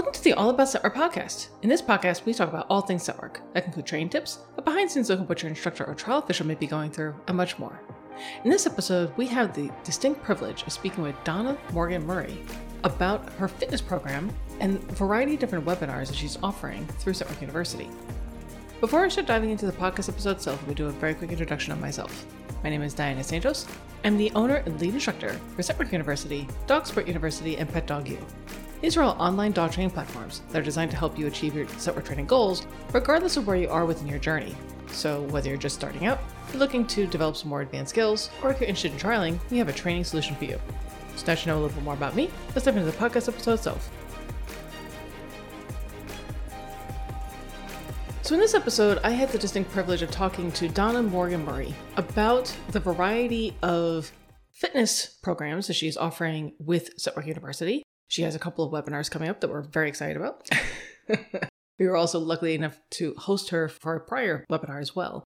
Welcome to the All About Scent Work podcast. In this podcast, we talk about all things scent work. That include training tips, a behind the scenes look at what your instructor or trial official may be going through, and much more. In this episode, we have the distinct privilege of speaking with Donna Morgan Murray about her fitness program and a variety of different webinars that she's offering through Scent Work University. Before I start diving into the podcast episode itself, me do a very quick introduction of myself. My name is Diana Santos. I'm the owner and lead instructor for Scent Work University, Dog Sport University, and Pet Dog U. These are all online dog training platforms that are designed to help you achieve your Scent Work training goals, regardless of where you are within your journey. So, whether you're just starting out, you're looking to develop some more advanced skills, or if you're interested in trialing, we have a training solution for you. So, now you know a little bit more about me, let's dive into the podcast episode itself. So, in this episode, I had the distinct privilege of talking to Donna Morgan Murray about the variety of fitness programs that she's offering with Scent Work University. She has a couple of webinars coming up that we're very excited about. we were also lucky enough to host her for a prior webinar as well.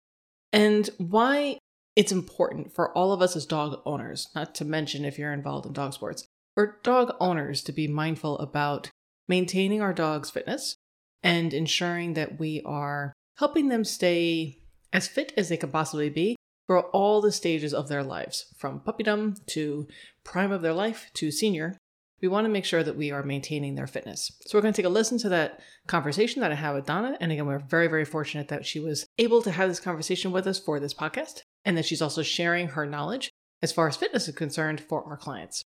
And why it's important for all of us as dog owners, not to mention if you're involved in dog sports, for dog owners to be mindful about maintaining our dog's fitness and ensuring that we are helping them stay as fit as they could possibly be for all the stages of their lives, from puppydom to prime of their life to senior, we want to make sure that we are maintaining their fitness. So we're going to take a listen to that conversation that I had with Donna. And again, we're very, very fortunate that she was able to have this conversation with us for this podcast and that she's also sharing her knowledge as far as fitness is concerned for our clients.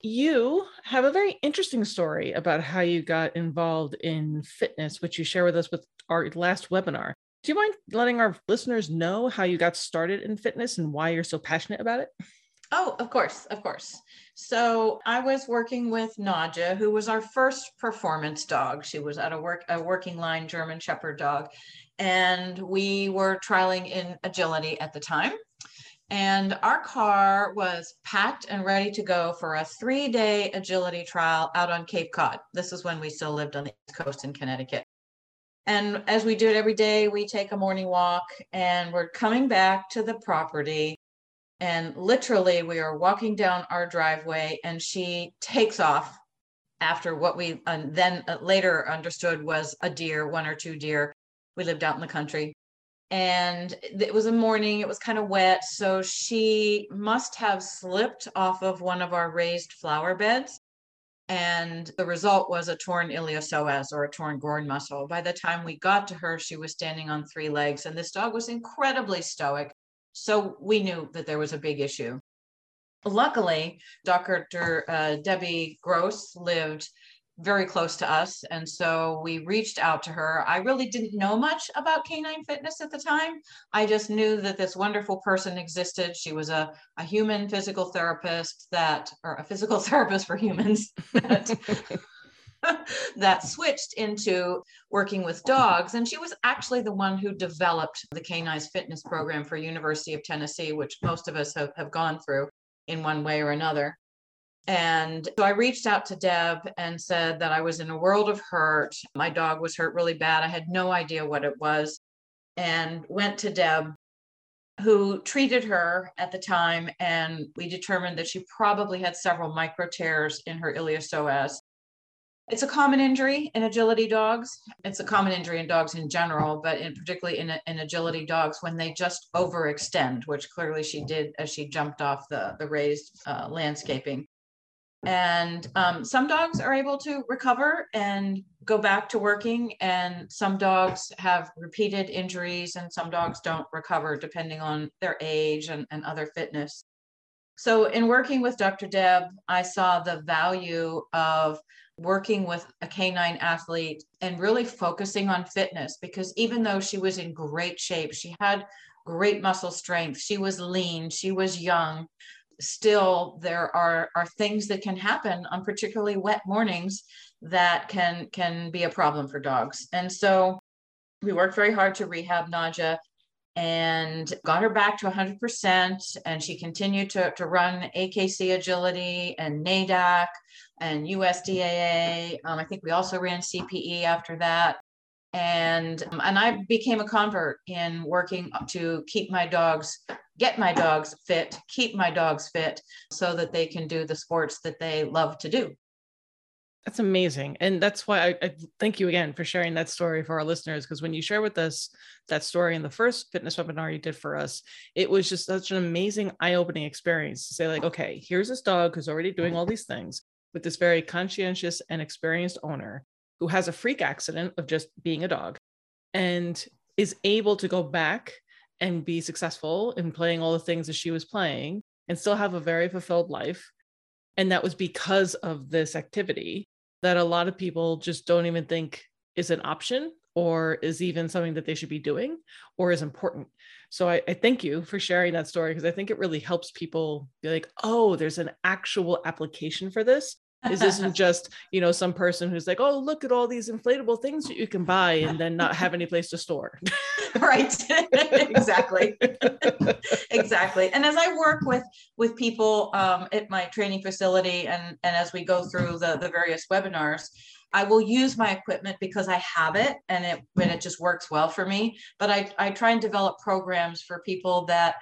You have a very interesting story about how you got involved in fitness, which you share with us with our last webinar. Do you mind letting our listeners know how you got started in fitness and why you're so passionate about it? Oh, of course, of course. So I was working with Nadja, who was our first performance dog. She was at a work a working line German Shepherd dog, and we were trialing in agility at the time. And our car was packed and ready to go for a three day agility trial out on Cape Cod. This is when we still lived on the East Coast in Connecticut. And as we do it every day, we take a morning walk and we're coming back to the property and literally, we are walking down our driveway, and she takes off after what we uh, then uh, later understood was a deer, one or two deer. We lived out in the country. And it was a morning, it was kind of wet. So she must have slipped off of one of our raised flower beds. And the result was a torn iliopsoas or a torn groin muscle. By the time we got to her, she was standing on three legs. And this dog was incredibly stoic so we knew that there was a big issue. Luckily, Dr. Uh, Debbie Gross lived very close to us. And so we reached out to her. I really didn't know much about canine fitness at the time. I just knew that this wonderful person existed. She was a, a human physical therapist that, or a physical therapist for humans that that switched into working with dogs. And she was actually the one who developed the Canines Fitness Program for University of Tennessee, which most of us have, have gone through in one way or another. And so I reached out to Deb and said that I was in a world of hurt. My dog was hurt really bad. I had no idea what it was. And went to Deb, who treated her at the time. And we determined that she probably had several micro tears in her iliopsoas it's a common injury in agility dogs. It's a common injury in dogs in general, but in particularly in, in agility dogs when they just overextend, which clearly she did as she jumped off the, the raised uh, landscaping. And um, some dogs are able to recover and go back to working, and some dogs have repeated injuries, and some dogs don't recover depending on their age and, and other fitness. So, in working with Dr. Deb, I saw the value of working with a canine athlete and really focusing on fitness because even though she was in great shape, she had great muscle strength, she was lean, she was young. Still, there are, are things that can happen on particularly wet mornings that can can be a problem for dogs. And so we worked very hard to rehab Nadja and got her back to 100%. And she continued to, to run AKC agility and NADAC and USDAA. Um, I think we also ran CPE after that. And, um, and I became a convert in working to keep my dogs, get my dogs fit, keep my dogs fit so that they can do the sports that they love to do. That's amazing. And that's why I, I, thank you again for sharing that story for our listeners. Because when you share with us that story in the first fitness webinar you did for us, it was just such an amazing eye opening experience to say, like, okay, here's this dog who's already doing all these things with this very conscientious and experienced owner who has a freak accident of just being a dog and is able to go back and be successful in playing all the things that she was playing and still have a very fulfilled life. And that was because of this activity that a lot of people just don't even think is an option or is even something that they should be doing or is important. So I, I thank you for sharing that story because I think it really helps people be like, oh, there's an actual application for this. This isn't just, you know, some person who's like, oh, look at all these inflatable things that you can buy and then not have any place to store. right. exactly. exactly. And as I work with with people um, at my training facility and, and as we go through the, the various webinars, I will use my equipment because I have it and it and it just works well for me. But I, I try and develop programs for people that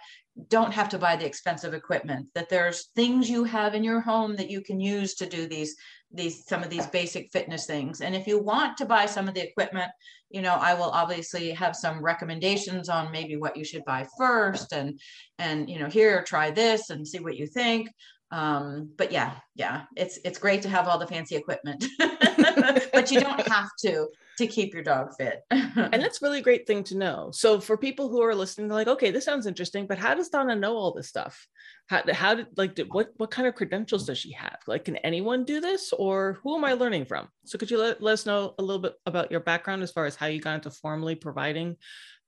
don't have to buy the expensive equipment that there's things you have in your home that you can use to do these these some of these basic fitness things. And if you want to buy some of the equipment you know i will obviously have some recommendations on maybe what you should buy first and and you know here try this and see what you think um, but yeah yeah it's it's great to have all the fancy equipment but you don't have to to keep your dog fit. And that's really great thing to know. So for people who are listening they're like okay this sounds interesting but how does donna know all this stuff? How, how did like did, what what kind of credentials does she have? Like can anyone do this or who am i learning from? So could you let, let us know a little bit about your background as far as how you got into formally providing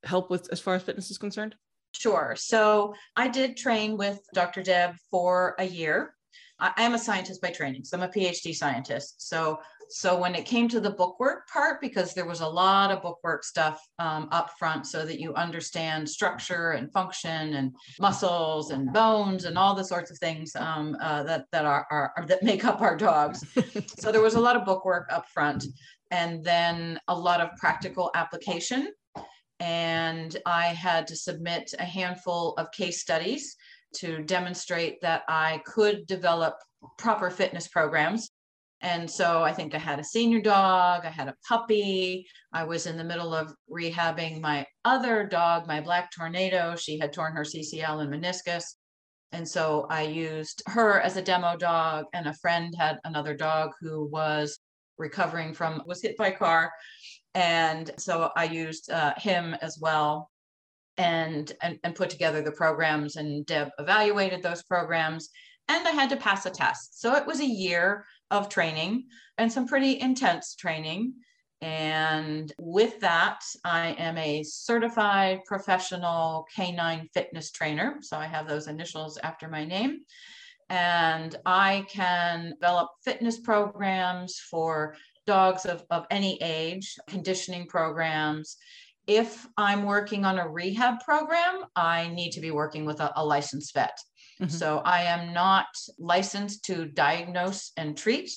help with as far as fitness is concerned Sure. So I did train with Dr. Deb for a year. I am a scientist by training, so I'm a PhD scientist. So, so when it came to the bookwork part, because there was a lot of bookwork stuff um, up front, so that you understand structure and function and muscles and bones and all the sorts of things um, uh, that that are, are, that make up our dogs. so there was a lot of bookwork up front, and then a lot of practical application and I had to submit a handful of case studies to demonstrate that I could develop proper fitness programs. And so I think I had a senior dog, I had a puppy, I was in the middle of rehabbing my other dog, my black tornado. She had torn her CCL and meniscus. And so I used her as a demo dog, and a friend had another dog who was recovering from was hit by a car and so I used uh, him as well and, and, and put together the programs and Deb evaluated those programs and I had to pass a test. So it was a year of training and some pretty intense training. And with that, I am a certified professional canine fitness trainer. So I have those initials after my name. And I can develop fitness programs for dogs of, of any age, conditioning programs. If I'm working on a rehab program, I need to be working with a, a licensed vet. Mm-hmm. So I am not licensed to diagnose and treat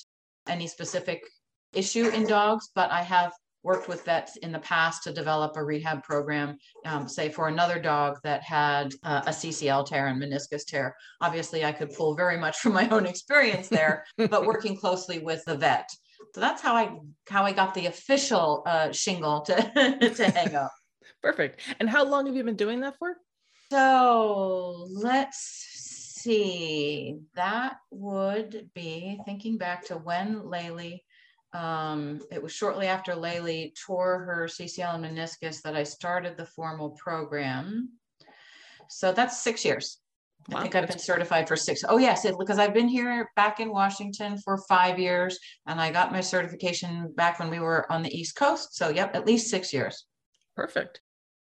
any specific issue in dogs, but I have worked with vets in the past to develop a rehab program, um, say for another dog that had uh, a CCL tear and meniscus tear. Obviously, I could pull very much from my own experience there, but working closely with the vet so that's how I how I got the official uh, shingle to to hang up. Perfect. And how long have you been doing that for? So let's see. That would be thinking back to when Laylee. Um, it was shortly after Laylee tore her CCL and meniscus that I started the formal program. So that's six years. Wow. I think I've been certified for six. Oh yes, it, because I've been here back in Washington for five years, and I got my certification back when we were on the East Coast. So yep, at least six years. Perfect.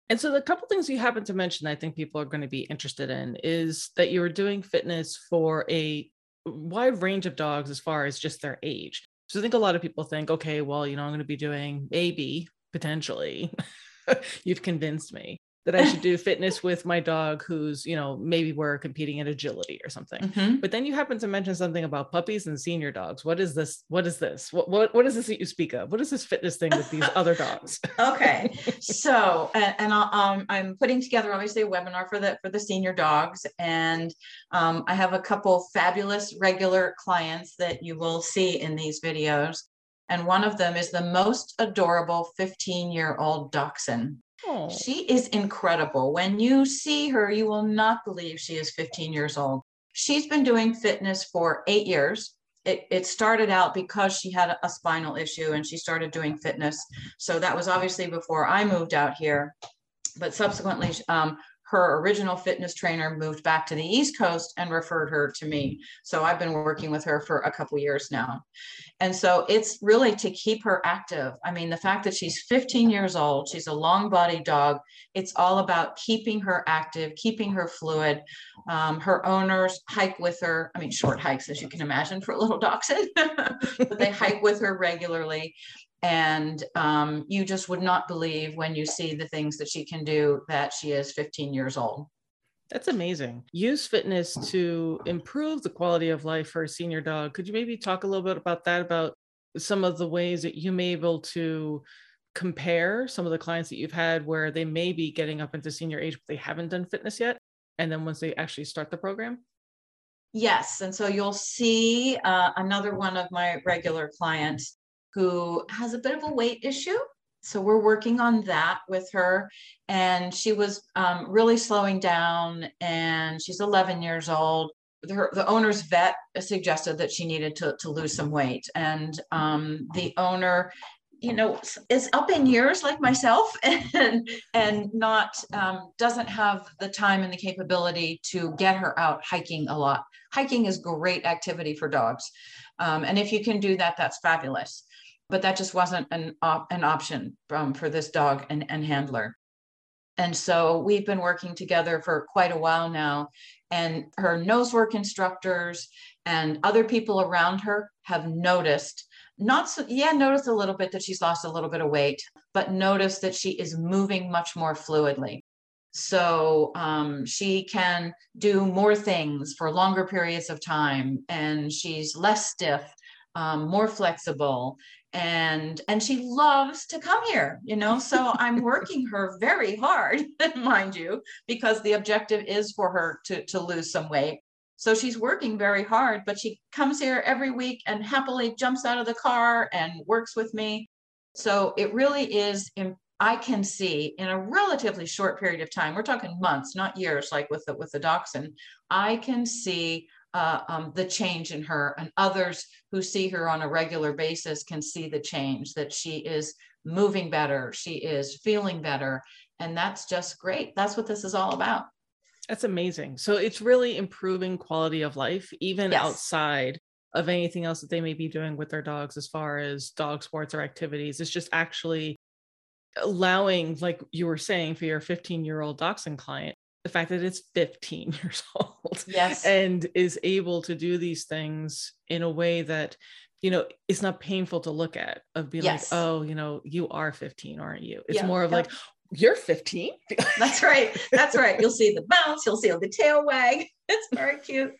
And so the couple things you happen to mention, I think people are going to be interested in, is that you were doing fitness for a wide range of dogs as far as just their age. So I think a lot of people think, okay, well, you know, I'm going to be doing maybe potentially. You've convinced me that I should do fitness with my dog who's, you know, maybe we're competing in agility or something. Mm-hmm. But then you happen to mention something about puppies and senior dogs. What is this? What is this? What what, what is this that you speak of? What is this fitness thing with these other dogs? okay. So, and, and um, I'm putting together obviously a webinar for the for the senior dogs and um, I have a couple fabulous regular clients that you will see in these videos. And one of them is the most adorable 15 year old dachshund. Oh. She is incredible. When you see her, you will not believe she is 15 years old. She's been doing fitness for eight years. It, it started out because she had a, spinal issue and she started doing fitness. So that was obviously before I moved out here. But subsequently, um, her original fitness trainer moved back to the East Coast and referred her to me. So I've been working with her for a couple years now. And so it's really to keep her active. I mean, the fact that she's 15 years old, she's a long body dog, it's all about keeping her active, keeping her fluid. Um, her owners hike with her. I mean, short hikes, as you can imagine, for a little dachshund, but they hike with her regularly and um, you just would not believe when you see the things that she can do that she is 15 years old. That's amazing. Use fitness to improve the quality of life for a senior dog. Could you maybe talk a little bit about that about some of the ways that you may be able to compare some of the clients that you've had where they may be getting up into senior age but they haven't done fitness yet and then once they actually start the program? Yes and so you'll see uh, another one of my regular clients who has a bit of a weight issue. So we're working on that with her. And she was um, really slowing down, and she's 11 years old. Her, the owner's vet suggested that she needed to, to lose some weight. And um, the owner you know is up in years like myself and and not um, doesn't have the time and the capability to get her out hiking a lot hiking is great activity for dogs um, and if you can do that that's fabulous but that just wasn't an, op- an option um, for this dog and, and handler. And so we've been working together for quite a while now. And her nose work instructors and other people around her have noticed, not so, yeah, noticed a little bit that she's lost a little bit of weight, but noticed that she is moving much more fluidly. So um, she can do more things for longer periods of time, and she's less stiff, um, more flexible, and and she loves to come here you know? So i'm working her very hard mind you because the objective is for her to to lose some weight. So she's working very hard but she comes here every week and happily jumps out of the car and works with me. So it really is i can see in a relatively short period of time we're talking months not years like with the with the dachshund i can see uh, um, the change in her, and others who see her on a regular basis can see the change that she is moving better, she is feeling better. And that's just great. That's what this is all about. That's amazing. So it's really improving quality of life, even yes. outside of anything else that they may be doing with their dogs as far as dog sports or activities. It's just actually allowing, like you were saying, for your 15 year old dachshund client, the fact that it's 15 years old yes. and is able to do these things in a way that you know it's not painful to look at of being yes. like oh you know you are 15 aren't you? It's yeah. more of like you're 15 that's right. That's right. You'll see the bounce. You'll see the tail wag. It's very cute.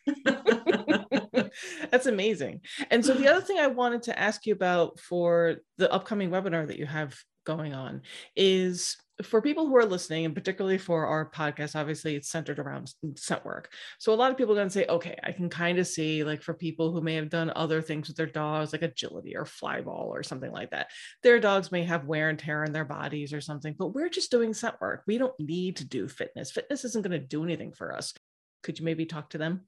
That's amazing. And so the other thing i wanted to ask you about for the upcoming webinar that you have going on is for people who are listening, and particularly for our podcast, obviously it's centered around scent work. So a lot of people are going to say, okay, I can kind of see, like for people who may have done other things with their dogs, like agility or flyball or something like that, their dogs may have wear and tear in their bodies or something, but we're just doing scent work. We don't need to do fitness. Fitness isn't going to do anything for us. Could you maybe talk to them?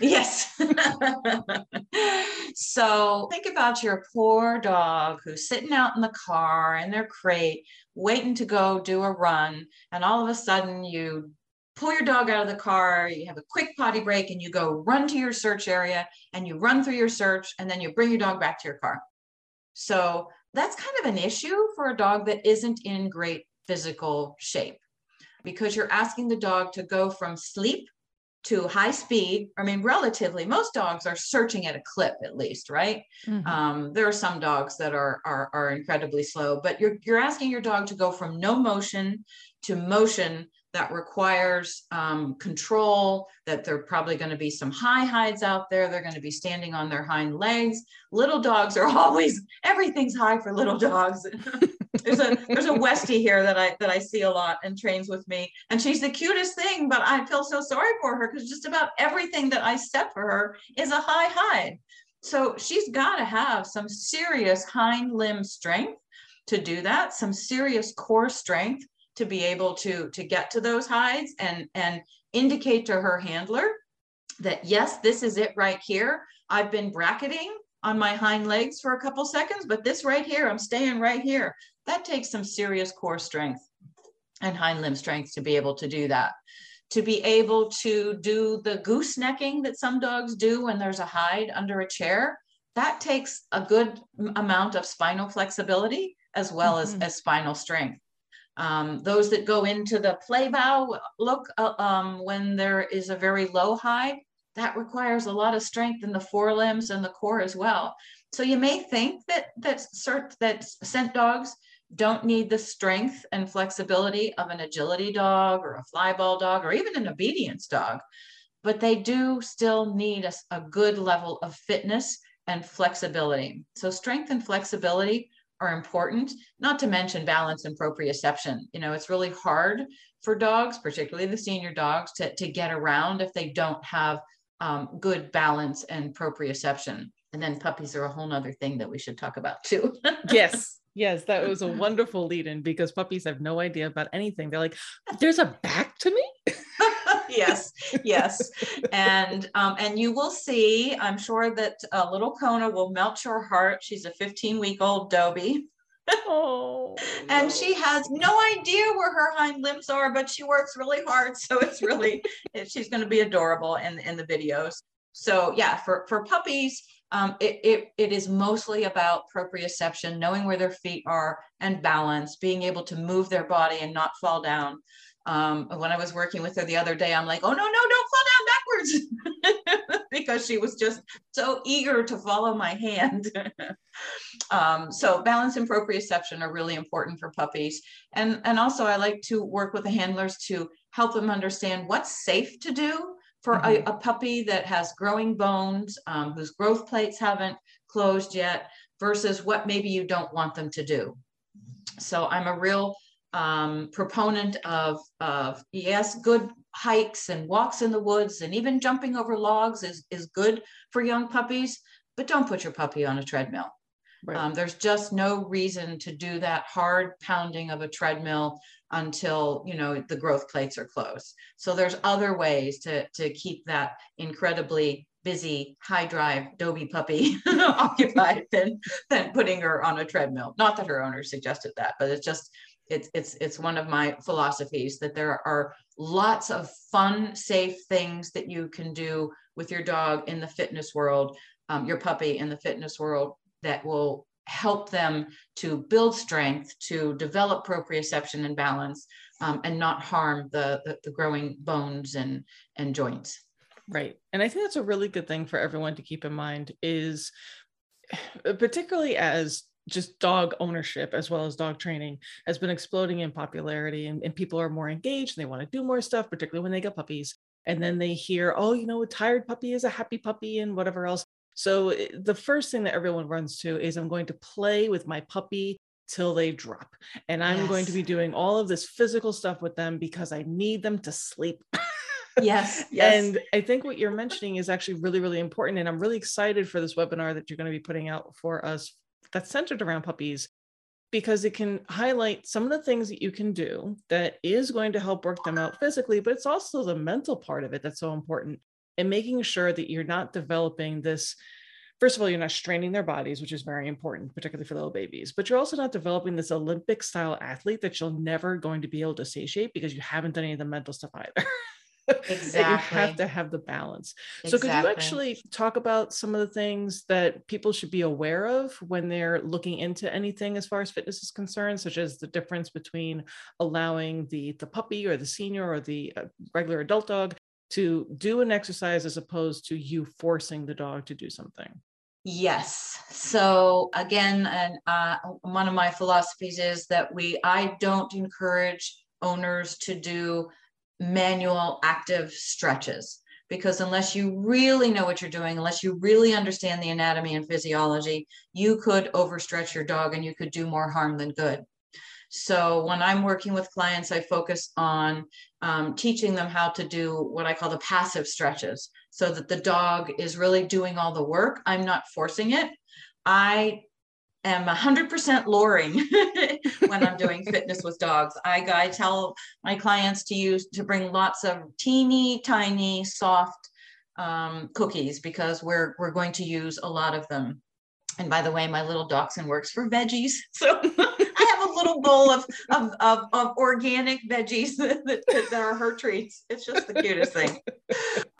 Yes. so think about your poor dog who's sitting out in the car in their crate, waiting to go do a run. And all of a sudden, you pull your dog out of the car, you have a quick potty break, and you go run to your search area and you run through your search, and then you bring your dog back to your car. So that's kind of an issue for a dog that isn't in great physical shape because you're asking the dog to go from sleep to high speed. I mean, relatively, most dogs are searching at a clip at least, right? Mm-hmm. Um, there are some dogs that are, are are incredibly slow, but you're you're asking your dog to go from no motion to motion that requires um, control, that there are probably going to be some high hides out there. They're going to be standing on their hind legs. Little dogs are always, everything's high for little dogs. there's a there's a Westie here that I that I see a lot and trains with me, and she's the cutest thing. But I feel so sorry for her because just about everything that I set for her is a high hide. So she's got to have some serious hind limb strength to do that, some serious core strength to be able to to get to those hides and and indicate to her handler that yes this is it right here i've been bracketing on my hind legs for a couple seconds but this right here i'm staying right here. That takes some serious core strength and hind limb strength to be able to do that. To be able to do the goosenecking that some dogs do when there's a hide under a chair that takes a good amount of spinal flexibility as well mm-hmm. as, as spinal strength. Um, those that go into the play bow look uh, um, when there is a very low hide, that requires a lot of strength in the forelimbs and the core as well. So you may think that that cert, that scent dogs don't need the strength and flexibility of an agility dog or a flyball dog or even an obedience dog, but they do still need a, a good level of fitness and flexibility. So strength and flexibility are important, not to mention balance and proprioception. You know, it's really hard for dogs, particularly the senior dogs, to, to get around if they don't have um, good balance and proprioception. And then puppies are a whole nother thing that we should talk about too. yes. Yes, that was a wonderful lead in because puppies have no idea about anything. They're like, there's a back to me. yes, yes, and um, and you will see. I'm sure that uh, little Kona will melt your heart. She's a 15 week old Dobie. Oh, and no. she has no idea where her hind limbs are, but she works really hard. So it's really, she's going to be adorable in in the videos. So yeah, for for puppies, um, it, it, it is mostly about proprioception, knowing where their feet are and balance, being able to move their body and not fall down. Um, when I was working with her the other day, I'm like, oh, no, no, don't fall down backwards because she was just so eager to follow my hand. um, so balance and proprioception are really important for puppies. And, and also I like to work with the handlers to help them understand what's safe to do for mm-hmm. a, a, puppy that has growing bones, um, whose growth plates haven't closed yet, versus what maybe you don't want them to do. So I'm a real um, proponent of, of, yes, good hikes and walks in the woods and even jumping over logs is, is good for young puppies, but don't put your puppy on a treadmill. Right. Um, there's just no reason to do that hard pounding of a treadmill until you know the growth plates are closed. So there's other ways to to keep that incredibly busy high drive Dobie puppy occupied than than putting her on a treadmill. Not that her owner suggested that, but it's just it's it's it's one of my philosophies that there are lots of fun, safe things that you can do with your dog in the fitness world, um, your puppy in the fitness world that will help them to build strength, to develop proprioception and balance, um, and not harm the, the, the growing bones and, and joints. Right. And I think that's a really good thing for everyone to keep in mind is particularly as just dog ownership as well as dog training has been exploding in popularity and, and people are more engaged and they want to do more stuff, particularly when they get puppies. And then they hear, oh, you know, a tired puppy is a happy puppy and whatever else. So eh, the first thing that everyone runs to is I'm going to play with my puppy till they drop. And I'm yes. going to be doing all of this physical stuff with them because I need them to sleep. yes, yes. And I think what you're mentioning is actually really, really important. And I'm really excited for this webinar that you're going to be putting out for us that's centered around puppies because it can highlight some of the things that you can do that is going to help work them out physically, but it's also the mental part of it that's so important and making sure that you're not developing this first of all, you're not straining their bodies, which is very important, particularly for little babies, but you're also not developing this Olympic style athlete that you're never going to be able to satiate because you haven't done any of the mental stuff either. Exactly. you have to have the balance. Exactly. So could you actually talk about some of the things that people should be aware of when they're looking into anything as far as fitness is concerned, such as the difference between allowing the the puppy or the senior or the uh, regular adult dog to do an exercise as opposed to you forcing the dog to do something? Yes. So again, and uh, one of my philosophies is that we I don't encourage owners to do manual active stretches because unless you really know what you're doing, unless you really understand the anatomy and physiology, you could overstretch your dog and you could do more harm than good. So when I'm working with clients, I focus on um, teaching them how to do what I call the passive stretches so that the dog is really doing all the work. I'm not forcing it. I am 100% luring when I'm doing fitness with dogs. I, I tell my clients to use to bring lots of teeny tiny soft um, cookies because we're we're going to use a lot of them. And by the way, my little dachshund works for veggies, so a little bowl of, of, of, of organic veggies that, that, are her treats. It's just the cutest thing.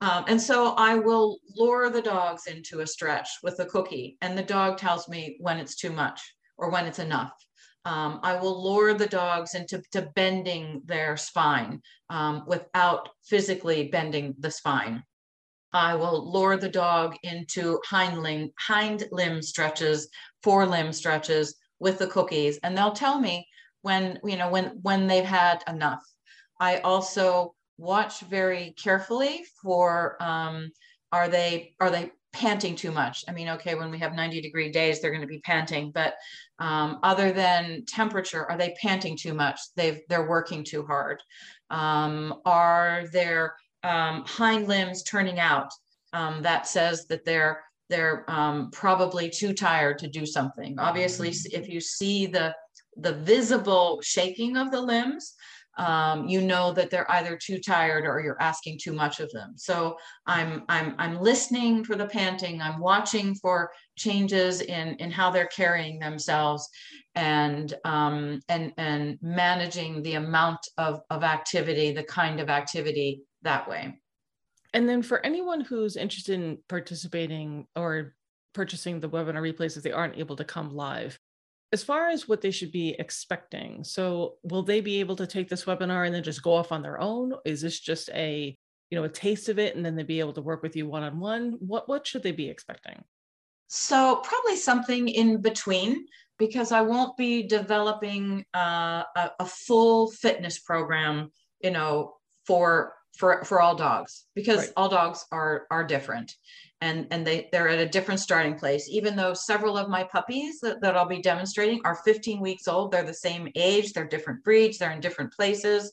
Um, and so I will lure the dogs into a stretch with a cookie, and the dog tells me when it's too much or when it's enough. Um, I will lure the dogs into to bending their spine um, without physically bending the spine. I will lure the dog into hind limb, hind limb stretches, forelimb stretches with the cookies. And they'll tell me when you know when when they've had enough. I also watch very carefully for um, are they are they panting too much? I mean okay when we have 90 degree days they're going to be panting but um, other than temperature are they panting too much? They've they're working too hard. Um, are their um, hind limbs turning out um, that says that they're they're um, probably too tired to do something. Obviously, if you see the the visible shaking of the limbs, um, you know that they're either too tired or you're asking too much of them. So I'm I'm I'm listening for the panting. I'm watching for changes in in how they're carrying themselves, and um, and and managing the amount of of activity, the kind of activity that way. And then for anyone who's interested in participating or purchasing the webinar replays if they aren't able to come live, as far as what they should be expecting, so will they be able to take this webinar and then just go off on their own? Is this just a you know a taste of it and then they'd be able to work with you one on one? What what should they be expecting? So probably something in between because I won't be developing uh, a, a full fitness program, you know, for for for all dogs because right. all dogs are are different. And and they they're at a different starting place. Even though several of my puppies that, that i'll be demonstrating are 15 weeks old they're the same age they're different breeds they're in different places.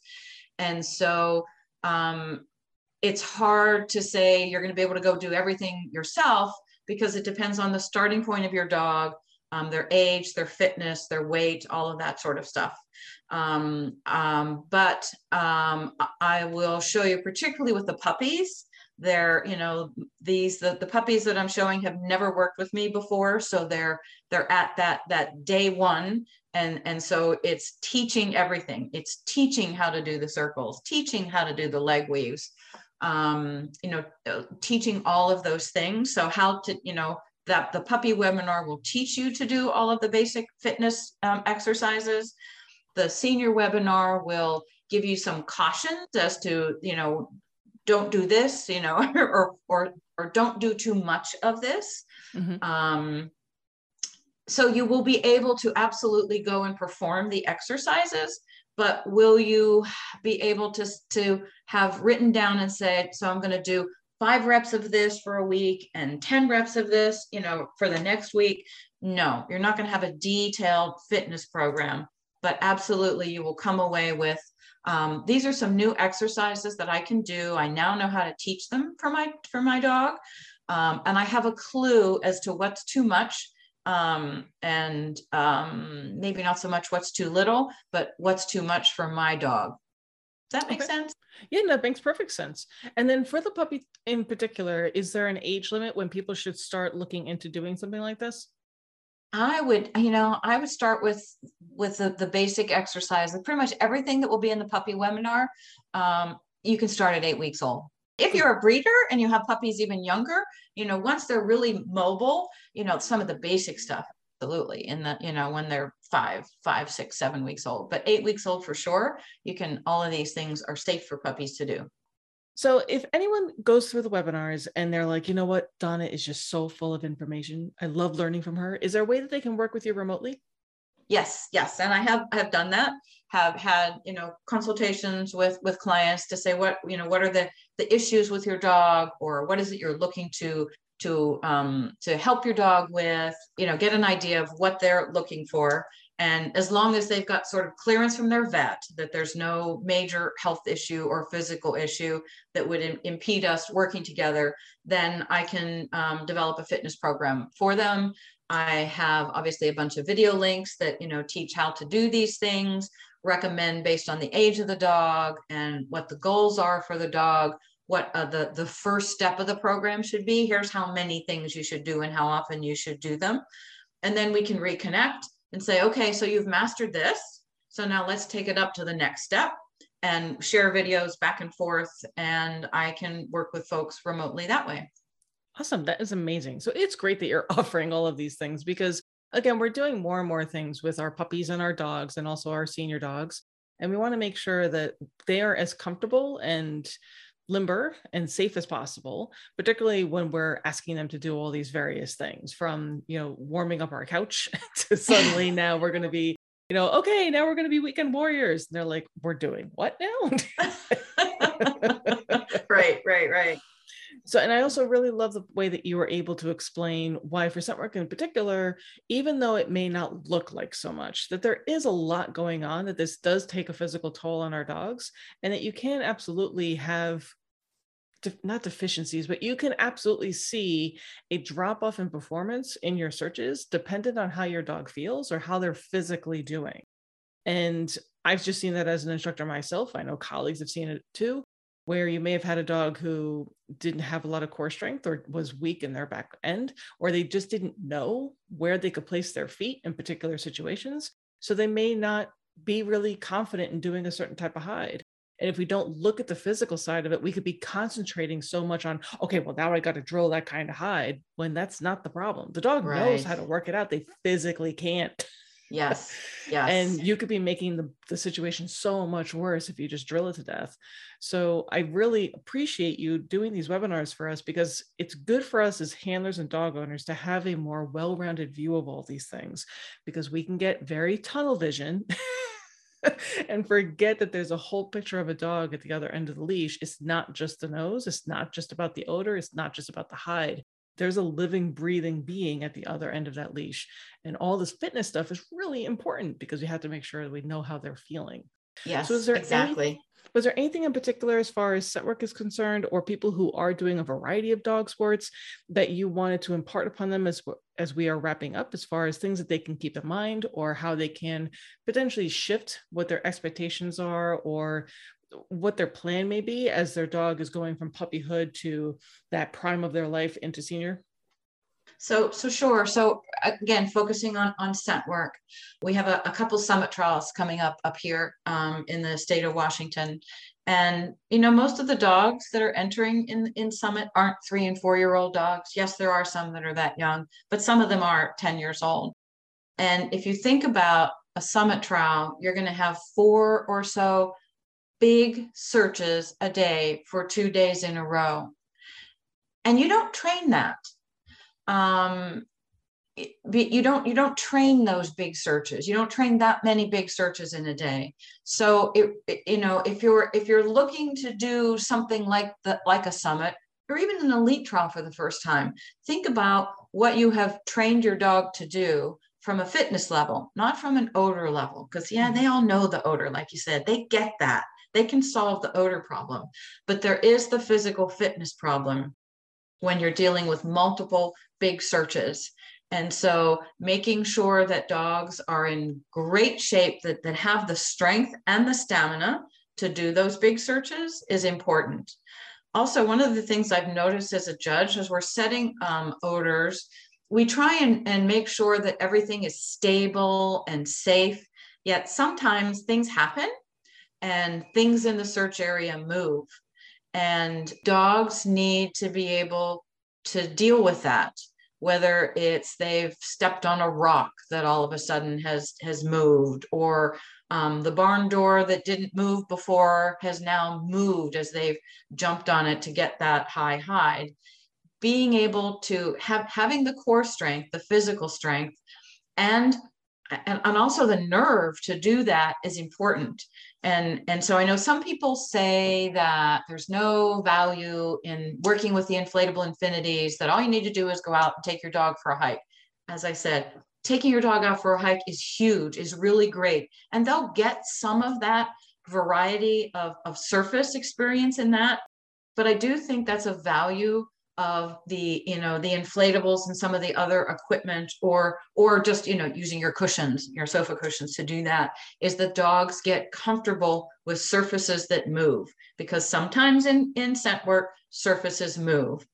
And so um, it's hard to say you're going to be able to go do everything yourself because it depends on the starting point of your dog um, their age, their fitness, their weight, all of that sort of stuff. Um, um, but um, I will show you, particularly with the puppies, they're you know these the, the puppies that i'm showing have never worked with me before so they're they're at that that day one and and so it's teaching everything it's teaching how to do the circles teaching how to do the leg weaves um you know uh, teaching all of those things so how to you know that the puppy webinar will teach you to do all of the basic fitness um, exercises. The senior webinar will give you some cautions as to, you know, don't do this, you know, or, or, or don't do too much of this. Mm-hmm. Um, so you will be able to absolutely go and perform the exercises, but will you be able to, to have written down and said, so I'm going to do five reps of this for a week and 10 reps of this, you know, for the next week. No, you're not going to have a detailed fitness program, but absolutely you will come away with um, these are some new exercises that I can do. I now know how to teach them for my for my dog, um, and I have a clue as to what's too much um, and um, maybe not so much what's too little, but what's too much for my dog. Does that make okay. sense? Yeah, that makes perfect sense. And then for the puppy in particular, is there an age limit when people should start looking into doing something like this? I would, you know, I would start with with the, the basic exercise. Like pretty much everything that will be in the puppy webinar, um, you can start at eight weeks old. If you're a breeder and you have puppies even younger, you know, once they're really mobile, you know, some of the basic stuff absolutely in the you know when they're five five six seven weeks old but eight weeks old for sure you can all of these things are safe for puppies to do. So if anyone goes through the webinars and they're like you know what? Donna is just so full of information. I love learning from her. Is there a way that they can work with you remotely? Yes, yes, and I have I have done that. Have had you know consultations with with clients to say what you know what are the the issues with your dog or what is it you're looking to to um, to help your dog with you know get an idea of what they're looking for and as long as they've got sort of clearance from their vet that there's no major health issue or physical issue that would Im- impede us working together, then I can um, develop a fitness program for them. I have obviously a bunch of video links that you know teach how to do these things, recommend based on the age of the dog and what the goals are for the dog, what uh, the the first step of the program should be. Here's how many things you should do and how often you should do them, and then we can reconnect and say, okay, so you've mastered this. So now let's take it up to the next step and share videos back and forth. And I can work with folks remotely that way. Awesome. That is amazing. So it's great that you're offering all of these things because, again, we're doing more and more things with our puppies and our dogs and also our senior dogs. And we want to make sure that they are as comfortable and limber and safe as possible particularly when we're asking them to do all these various things from you know warming up our couch to suddenly now we're going to be you know okay now we're going to be weekend warriors. And they're like we're doing what now? Right right right so, and I also really love the way that you were able to explain why, for scent work in particular, even though it may not look like so much, that there is a lot going on, that this does take a physical toll on our dogs, and that you can absolutely have not deficiencies, but you can absolutely see a drop off in performance in your searches dependent on how your dog feels or how they're physically doing. And I've just seen that as an instructor myself. I know colleagues have seen it too where you may have had a dog who didn't have a lot of core strength or was weak in their back end, or they just didn't know where they could place their feet in particular situations. So they may not be really confident in doing a certain type of hide. And if we don't look at the physical side of it, we could be concentrating so much on, okay, well, now I got to drill that kind of hide when that's not the problem. The dog right. knows how to work it out. They physically can't. Yes. Yes. and you could be making the, the situation so much worse if you just drill it to death. So I really appreciate you doing these webinars for us because it's good for us as handlers and dog owners to have a more well-rounded view of all these things because we can get very tunnel vision. and forget that there's a whole picture of a dog at the other end of the leash. It's not just the nose, it's not just about the odor, it's not just about the hide there's a living, breathing being at the other end of that leash. And all this fitness stuff is really important because we have to make sure that we know how they're feeling. Yes, so is there exactly. Was there anything in particular as far as scent work is concerned, or people who are doing a variety of dog sports that you wanted to impart upon them as as we are wrapping up, as far as things that they can keep in mind, or how they can potentially shift what their expectations are, or what their plan may be as their dog is going from puppyhood to that prime of their life into senior? So, so sure. So again, focusing on on scent work, we have a, a couple summit trials coming up up here um, in the state of Washington, and you know most of the dogs that are entering in in summit aren't three and four year old dogs. Yes, there are some that are that young, but some of them are ten years old. And if you think about a summit trial, you're going to have four or so big searches a day for two days in a row. And you don't train that. Um, you don't you don't train those big searches you don't train that many big searches in a day so it, you know if you're if you're looking to do something like the like a summit or even an elite trial for the first time think about what you have trained your dog to do from a fitness level not from an odor level because yeah they all know the odor like you said they get that they can solve the odor problem, but there is the physical fitness problem when you're dealing with multiple big searches. And so making sure that dogs are in great shape, that, that have the strength and the stamina to do those big searches is important. Also, one of the things I've noticed as a judge as we're setting um, odors, we try and, and make sure that everything is stable and safe. Yet sometimes things happen and things in the search area move. And dogs need to be able to deal with that, whether it's they've stepped on a rock that all of a sudden has has moved, or um, the barn door that didn't move before has now moved as they've jumped on it to get that high hide. Being able to have having the core strength, the physical strength, and and, and also the nerve to do that is important and and so i know some people say that there's no value in working with the inflatable infinities that all you need to do is go out and take your dog for a hike. As i said taking your dog out for a hike is huge is really great. And they'll get some of that variety of, of surface experience in that. But i do think that's a value of the you know the inflatables and some of the other equipment or or just you know using your cushions your sofa cushions to do that is that dogs get comfortable with surfaces that move. Because sometimes in in scent work surfaces move.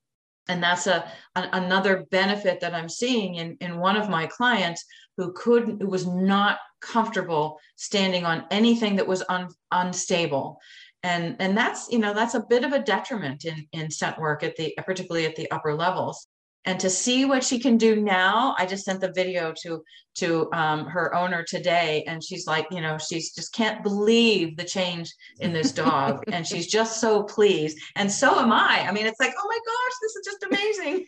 And that's a, a, another benefit that i'm seeing in in one of my clients who couldn't who was not comfortable standing on anything that was un, unstable and and that's you know that's a bit of a detriment in in scent work at the particularly at the upper levels. And to see what she can do now i just sent the video to to um, her owner today and she's like you know she's just can't believe the change in this dog and she's just so pleased. And so am i. I mean it's like oh my gosh this is just amazing.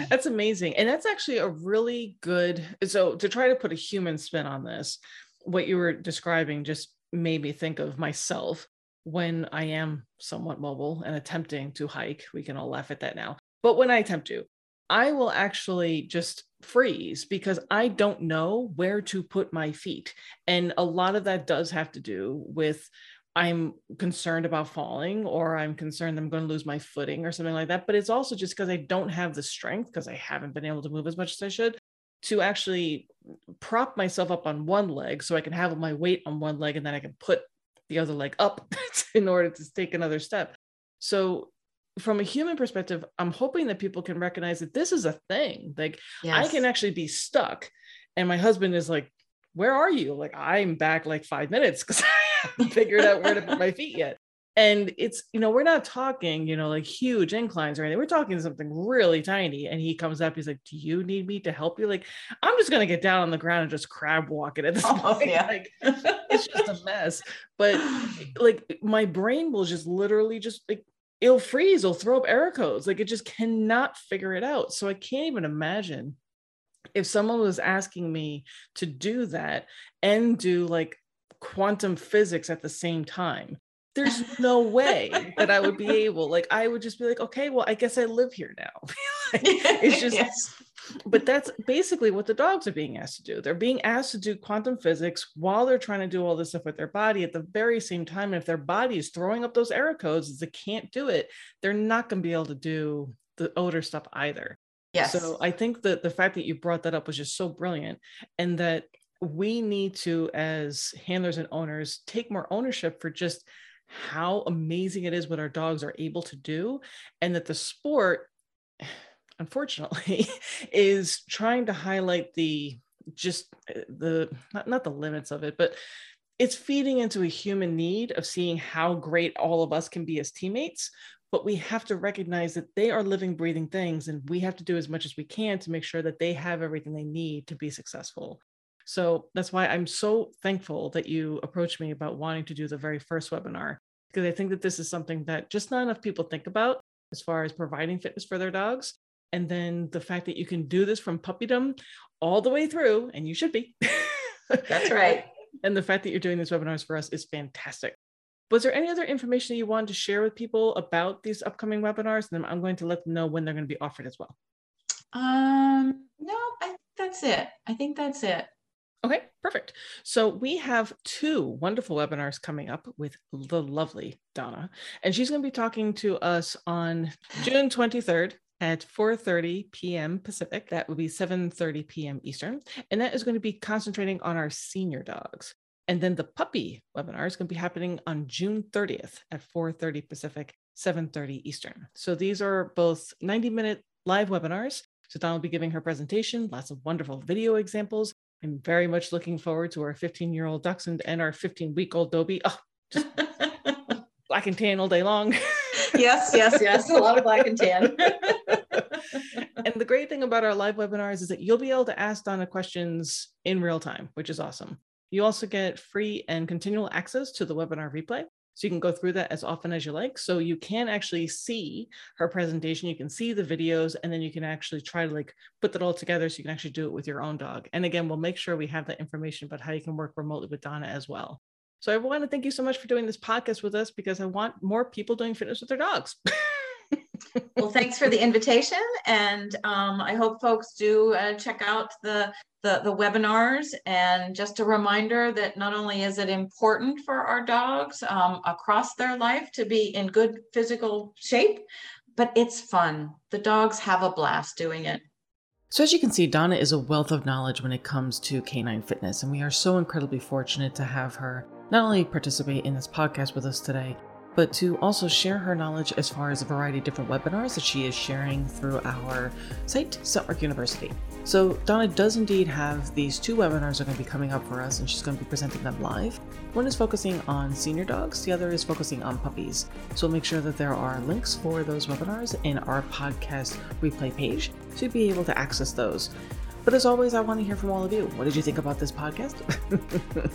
That's amazing. And that's actually a really good so to try to put a human spin on this what you were describing just made me think of myself when I am somewhat mobile and attempting to hike. We can all laugh at that now. But when I attempt to, I will actually just freeze because I don't know where to put my feet. And a lot of that does have to do with I'm concerned about falling or I'm concerned I'm going to lose my footing or something like that. But it's also just because I don't have the strength because I haven't been able to move as much as I should to actually prop myself up on one leg so I can have my weight on one leg and then I can put the other leg up in order to take another step. So from a human perspective, I'm hoping that people can recognize that this is a thing. Like yes. I can actually be stuck. And my husband is like, Where are you? Like, I'm back like five minutes because I haven't figured out where to put my feet yet and it's you know we're not talking you know like huge inclines or anything. We're talking something really tiny. And he comes up he's like do you need me to help you? Like i'm just gonna get down on the ground and just crab walk it at this oh, point. yeah. like it's just a mess. But like my brain will just literally just like it'll freeze. It'll throw up error codes. Like it just cannot figure it out. So i can't even imagine if someone was asking me to do that and do like quantum physics at the same time there's no way that I would be able, like, I would just be like, okay, well, I guess I live here now. like, it's just, yes. but that's basically what the dogs are being asked to do. They're being asked to do quantum physics while they're trying to do all this stuff with their body at the very same time. And if their body is throwing up those error codes, they can't do it, they're not going to be able to do the odor stuff either. Yes. So I think that the fact that you brought that up was just so brilliant. And that we need to, as handlers and owners, take more ownership for just how amazing it is what our dogs are able to do and that the sport unfortunately is trying to highlight the just uh, the not, not the limits of it but it's feeding into a human need of seeing how great all of us can be as teammates but we have to recognize that they are living breathing things and we have to do as much as we can to make sure that they have everything they need to be successful so that's why I'm so thankful that you approached me about wanting to do the very first webinar, because I think that this is something that just not enough people think about as far as providing fitness for their dogs. And then the fact that you can do this from puppydom all the way through, and you should be. That's right. and the fact that you're doing these webinars for us is fantastic. Was there any other information you wanted to share with people about these upcoming webinars? And then I'm going to let them know when they're going to be offered as well. Um, no, I, think that's it. I think that's it. Okay, perfect. So we have two wonderful webinars coming up with the lovely Donna, and she's going to be talking to us on June 23rd at 4:30 p.m. Pacific. That will be 7:30 p.m. Eastern, and that is going to be concentrating on our senior dogs. And then the puppy webinar is going to be happening on June 30th at 4:30 Pacific, 7:30 Eastern. So these are both 90-minute live webinars. So Donna will be giving her presentation, lots of wonderful video examples, I'm very much looking forward to our 15 year old Dachshund and our 15 week old Dobie. Oh, just black and tan all day long. yes, yes, yes. A lot of black and tan. and the great thing about our live webinars is that you'll be able to ask Donna questions in real time, which is awesome. You also get free and continual access to the webinar replay. So you can go through that as often as you like. So you can actually see her presentation, you can see the videos, and then you can actually try to like put that all together so you can actually do it with your own dog. And again, we'll make sure we have that information about how you can work remotely with Donna as well. So I want to thank you so much for doing this podcast with us because I want more people doing fitness with their dogs. well, thanks for the invitation, and um, I hope folks do uh, check out the, the the webinars. And just a reminder that not only is it important for our dogs um, across their life to be in good physical shape, but it's fun. The dogs have a blast doing it. So, as you can see, Donna is a wealth of knowledge when it comes to canine fitness, and we are so incredibly fortunate to have her not only participate in this podcast with us today, but to also share her knowledge as far as a variety of different webinars that she is sharing through our site, Scent Work University. So, Donna does indeed have these two webinars that are going to be coming up for us, and she's going to be presenting them live. One is focusing on senior dogs, the other is focusing on puppies. So, we'll make sure that there are links for those webinars in our podcast replay page to be able to access those. But as always, I want to hear from all of you. What did you think about this podcast?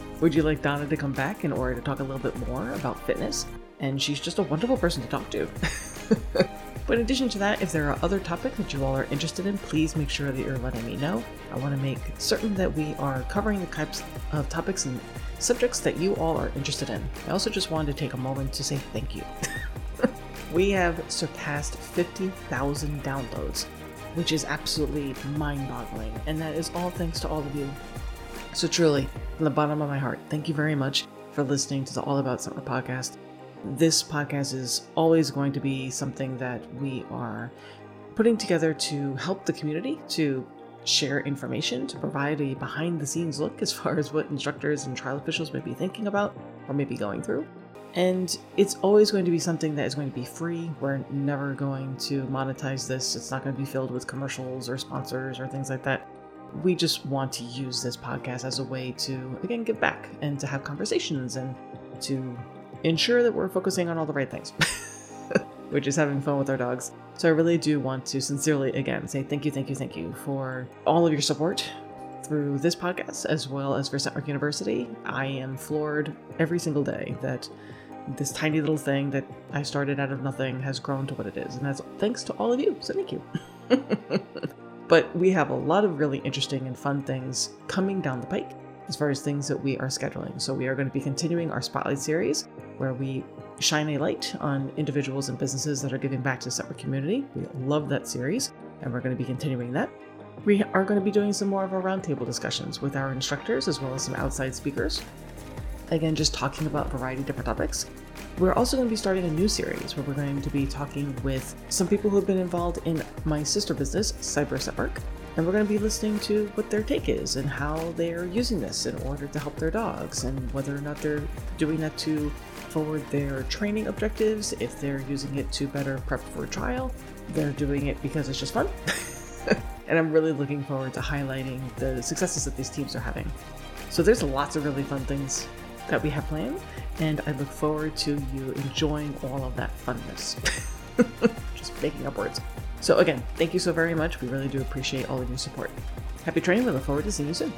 Would you like Donna to come back in order to talk a little bit more about fitness? And she's just a wonderful person to talk to. but in addition to that, if there are other topics that you all are interested in, please make sure that you're letting me know. I want to make certain that we are covering the types of topics and subjects that you all are interested in. I also just wanted to take a moment to say thank you. we have surpassed 50,000 downloads which is absolutely mind boggling. And that is all thanks to all of you. So, truly, from the bottom of my heart, thank you very much for listening to the All About Scent Work podcast. This podcast is always going to be something that we are putting together to help the community, to share information, to provide a behind the scenes look as far as what instructors and trial officials may be thinking about or may be going through. And it's always going to be something that is going to be free. We're never going to monetize this. It's not going to be filled with commercials or sponsors or things like that. We just want to use this podcast as a way to, again, give back and to have conversations and to ensure that we're focusing on all the right things, which is having fun with our dogs. So I really do want to sincerely, again, say thank you, thank you, thank you for all of your support through this podcast as well as for Scent Work University. I am floored every single day that this tiny little thing that I started out of nothing has grown to what it is. And that's thanks to all of you. So thank you. but we have a lot of really interesting and fun things coming down the pike as far as things that we are scheduling. So we are going to be continuing our Spotlight series where we shine a light on individuals and businesses that are giving back to the Scent Work community. We love that series and we're going to be continuing that. We are going to be doing some more of our roundtable discussions with our instructors as well as some outside speakers again, just talking about a variety of different topics. We're also going to be starting a new series where we're going to be talking with some people who have been involved in my sister business, Cyber Scent Work, and we're going to be listening to what their take is and how they're using this in order to help their dogs and whether or not they're doing that to forward their training objectives, if they're using it to better prep for a trial, they're doing it because it's just fun. and I'm really looking forward to highlighting the successes that these teams are having. So there's lots of really fun things that we have planned, and I look forward to you enjoying all of that funness. Just making up words. So, again, thank you so very much. We really do appreciate all of your support. Happy training. We look forward to seeing you soon.